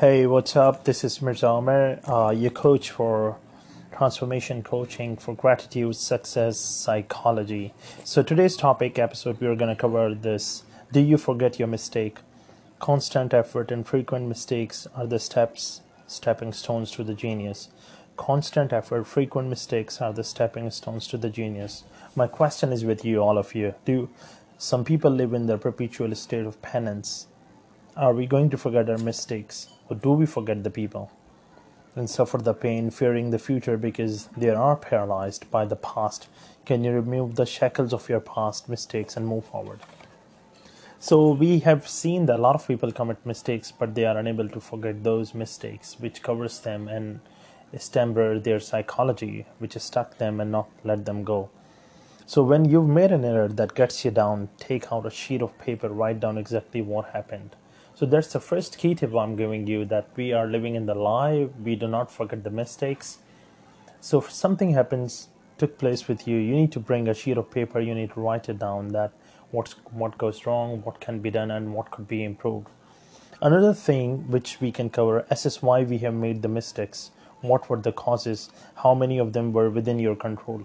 Hey, what's up? This is Mirza Omer, uh, your coach for transformation coaching for gratitude, success, psychology. So, today's topic episode, we are going to cover this Do you forget your mistake? Constant effort and frequent mistakes are the steps, stepping stones to the genius. Constant effort, frequent mistakes are the stepping stones to the genius. My question is with you, all of you. Do some people live in the perpetual state of penance? Are we going to forget our mistakes? Or do we forget the people and suffer the pain, fearing the future because they are paralyzed by the past? Can you remove the shackles of your past mistakes and move forward? So, we have seen that a lot of people commit mistakes, but they are unable to forget those mistakes, which covers them and stamper their psychology, which stuck them and not let them go. So, when you've made an error that gets you down, take out a sheet of paper, write down exactly what happened so that's the first key tip I'm giving you that we are living in the lie. We do not forget the mistakes. So if something happens, took place with you, you need to bring a sheet of paper. You need to write it down that what's what goes wrong, what can be done, and what could be improved. Another thing which we can cover: assess why we have made the mistakes. What were the causes? How many of them were within your control?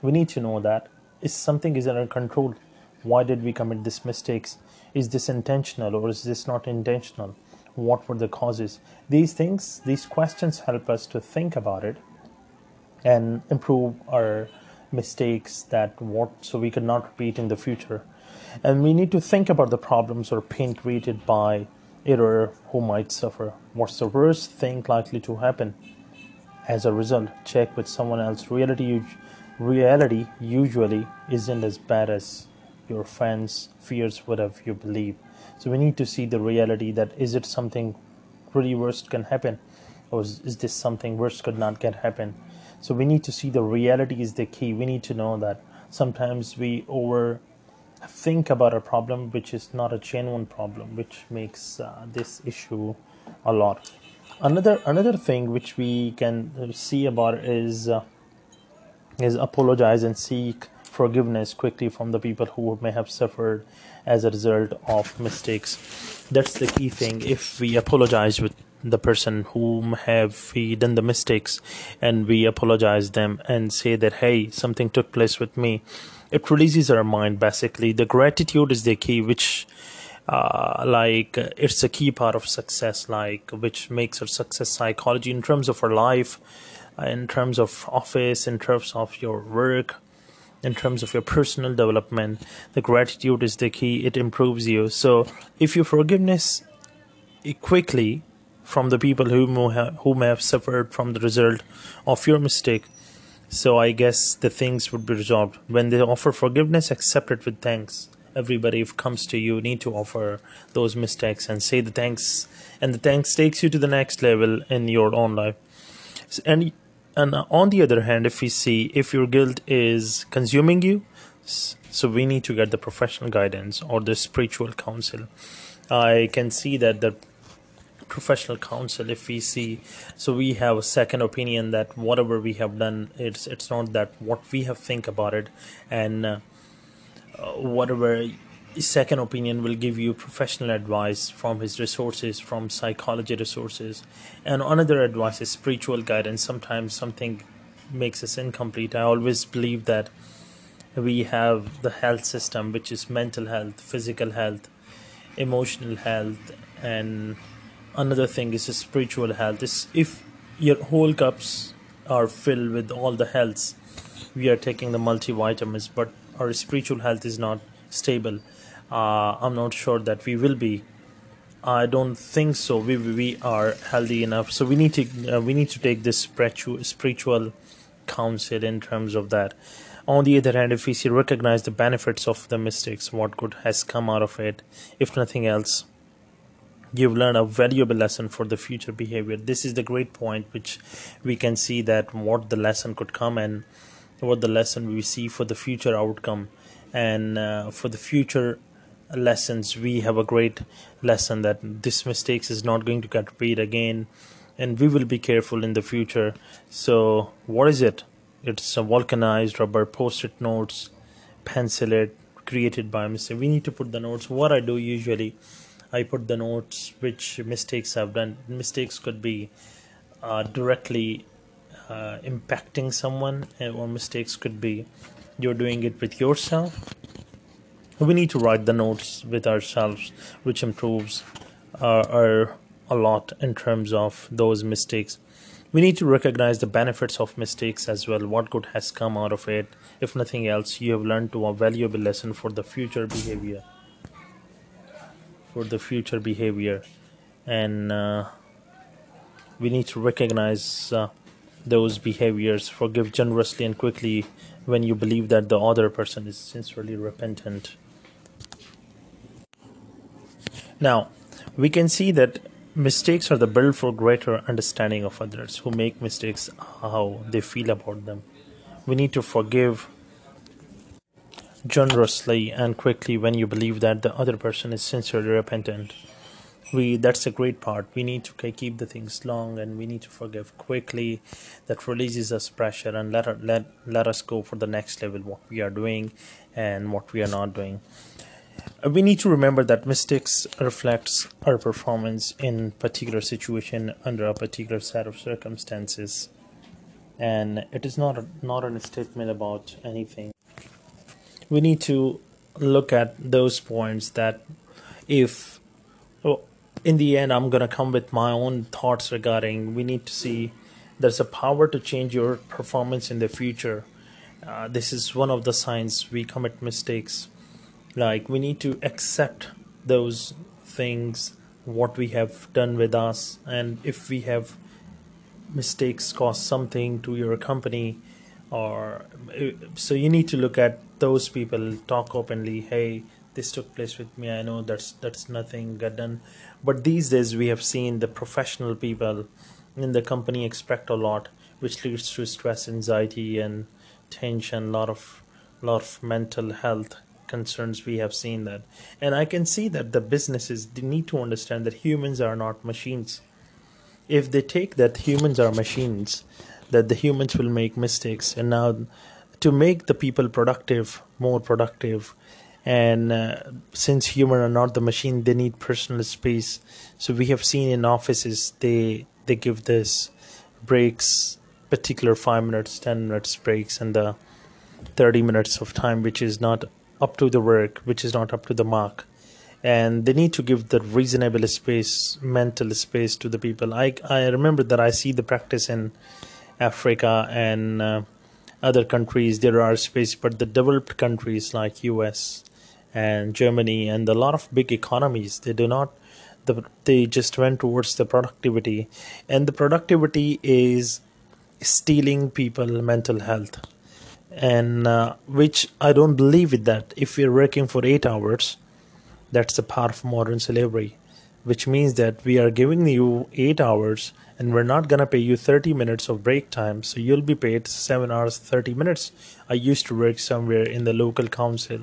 We need to know that. If something is under control, why did we commit these mistakes? Is this intentional or is this not intentional? What were the causes? These things, these questions help us to think about it and improve our mistakes that what so we could not repeat in the future. And we need to think about the problems or pain created by error who might suffer. What's the worst thing likely to happen? As a result, check with someone else. Reality, reality usually isn't as bad as your friends fears whatever you believe. So we need to see the reality that is it something really worst can happen or is, is this something worse could not get happen? So we need to see the reality is the key. We need to know that sometimes we over think about a problem which is not a genuine problem which makes uh, this issue a lot. Another another thing which we can see about is uh, is apologize and seek forgiveness quickly from the people who may have suffered as a result of mistakes. That's the key thing. If we apologize with the person whom have we done the mistakes and we apologize them and say that hey something took place with me it releases our mind basically the gratitude is the key which uh, like it's a key part of success like which makes our success psychology in terms of our life in terms of office in terms of your work in terms of your personal development the gratitude is the key it improves you. So if you forgiveness quickly from the people who who may have suffered from the result of your mistake so i guess the things would be resolved. When they offer forgiveness accept it with thanks. Everybody comes to you need to offer those mistakes and say the thanks and the thanks takes you to the next level in your own life. And and on the other hand if we see if your guilt is consuming you so we need to get the professional guidance or the spiritual counsel. I can see that the professional counsel if we see so we have a second opinion that whatever we have done it's it's not that what we have think about it. And uh, whatever second opinion will give you professional advice from his resources from psychology resources and another advice is spiritual guidance. Sometimes something makes us incomplete. I always believe that we have the health system which is mental health physical health emotional health and another thing is spiritual health. Is if your whole cups are filled with all the healths we are taking the multivitamins but our spiritual health is not stable uh, I'm not sure that we will be. I don't think so. We we are healthy enough, so we need to uh, we need to take this spiritual spiritual counsel in terms of that. On the other hand, if we see recognize the benefits of the mistakes, what good has come out of it, if nothing else, you've learned a valuable lesson for the future behavior. This is the great point, which we can see that what the lesson could come and what the lesson we see for the future outcome and uh, for the future lessons we have a great lesson that this mistakes is not going to get repeated again and we will be careful in the future. So what is it? It's a vulcanized rubber post-it notes penicillin created by mistake. We need to put the notes. What i do usually I put the notes which mistakes I've done. Mistakes could be uh, directly uh, impacting someone, uh, or mistakes could be you're doing it with yourself. We need to write the notes with ourselves, which improves uh, our a lot in terms of those mistakes. We need to recognize the benefits of mistakes as well. What good has come out of it? If nothing else, you have learned to a valuable lesson for the future behavior. For the future behavior, and uh, we need to recognize uh, those behaviors. Forgive generously and quickly when you believe that the other person is sincerely repentant. Now, we can see that mistakes are the build for greater understanding of others who make mistakes how they feel about them we need to forgive generously and quickly when you believe that the other person is sincerely repentant we that's a great part. We need to keep the things long and we need to forgive quickly. That releases us pressure and let let let us go for the next level what we are doing and what we are not doing. Uh, we need to remember that mistakes reflects our performance in particular situation under a particular set of circumstances. And it is not a, not a statement about anything. We need to look at those points that if well, in the end i'm to come with my own thoughts regarding we need to see there's a power to change your performance in the future. Uh, this is one of the signs we commit mistakes. Like we need to accept those things what we have done with us and if we have mistakes cost something to your company or so you need to look at those people talk openly hey this took place with me i know that's that's nothing got done. But these days we have seen the professional people in the company expect a lot which leads to stress anxiety and tension a lot of lot of mental health concerns. We have seen that. And i can see that the businesses need to understand that humans are not machines. If they take that humans are machines that the humans will make mistakes. And now to make the people productive more productive and uh, since human are not the machine they need personal space so we have seen in offices they they give this breaks particular 5 minutes 10 minutes breaks and the 30 minutes of time which is not up to the work, which is not up to the mark. And they need to give the reasonable space, mental space to the people. I, I remember that I see the practice in Africa and uh, other countries. There are space, but the developed countries like US and Germany and a lot of big economies, they do not the, they just went towards the productivity and the productivity is stealing people mental health and uh, which I don't believe with that. If we're working for eight hours, that's the part of modern slavery, which means that we are giving you eight hours and we're not gonna pay you 30 minutes of break time, so you'll be paid seven hours 30 minutes. I used to work somewhere in the local council.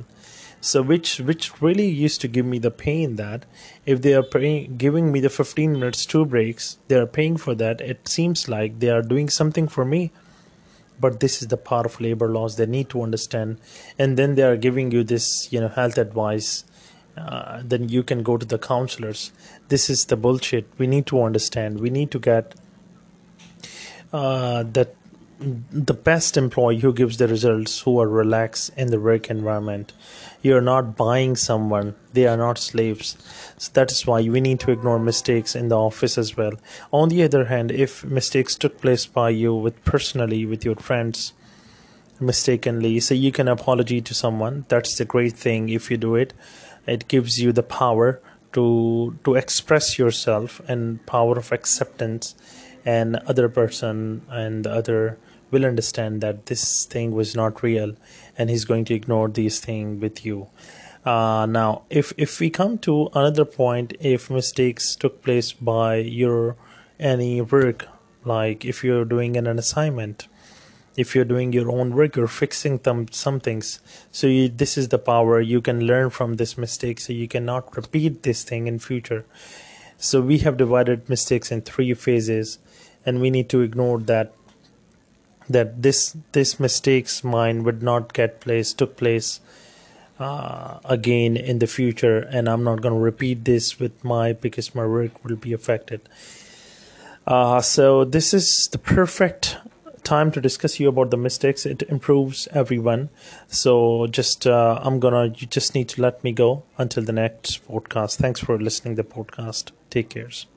So which which really used to give me the pain that if they are paying, giving me the 15 minutes two breaks, they are paying for that. It seems like they are doing something for me. But this is the part of labor laws they need to understand. And then they are giving you this you know health advice uh, then you can go to the counselors. This is the bullshit. We need to understand. We need to get uh, that the best employee who gives the results who are relaxed in the work environment. You're not buying someone. They are not slaves. So that is why we need to ignore mistakes in the office as well. On the other hand if mistakes took place by you with personally with your friends mistakenly so you can apology to someone. That's the great thing. If you do it it gives you the power to to express yourself and power of acceptance and other person and the other will understand that this thing was not real and he's going to ignore these thing with you. Uh, now if if we come to another point if mistakes took place by your any work like if you're doing an, an assignment if you're doing your own work you're fixing them some things. So you, this is the power. You can learn from this mistake so you cannot repeat this thing in future. So we have divided mistakes in three phases and we need to ignore that that this this mistakes mine would not get place took place uh, again in the future and i'm not going to repeat this with my because my work will be affected. Uh, so this is the perfect time to discuss you about the mistakes. It improves everyone. So just uh, i'm gonna you just need to let me go until the next podcast. Thanks for listening to the podcast. Take cares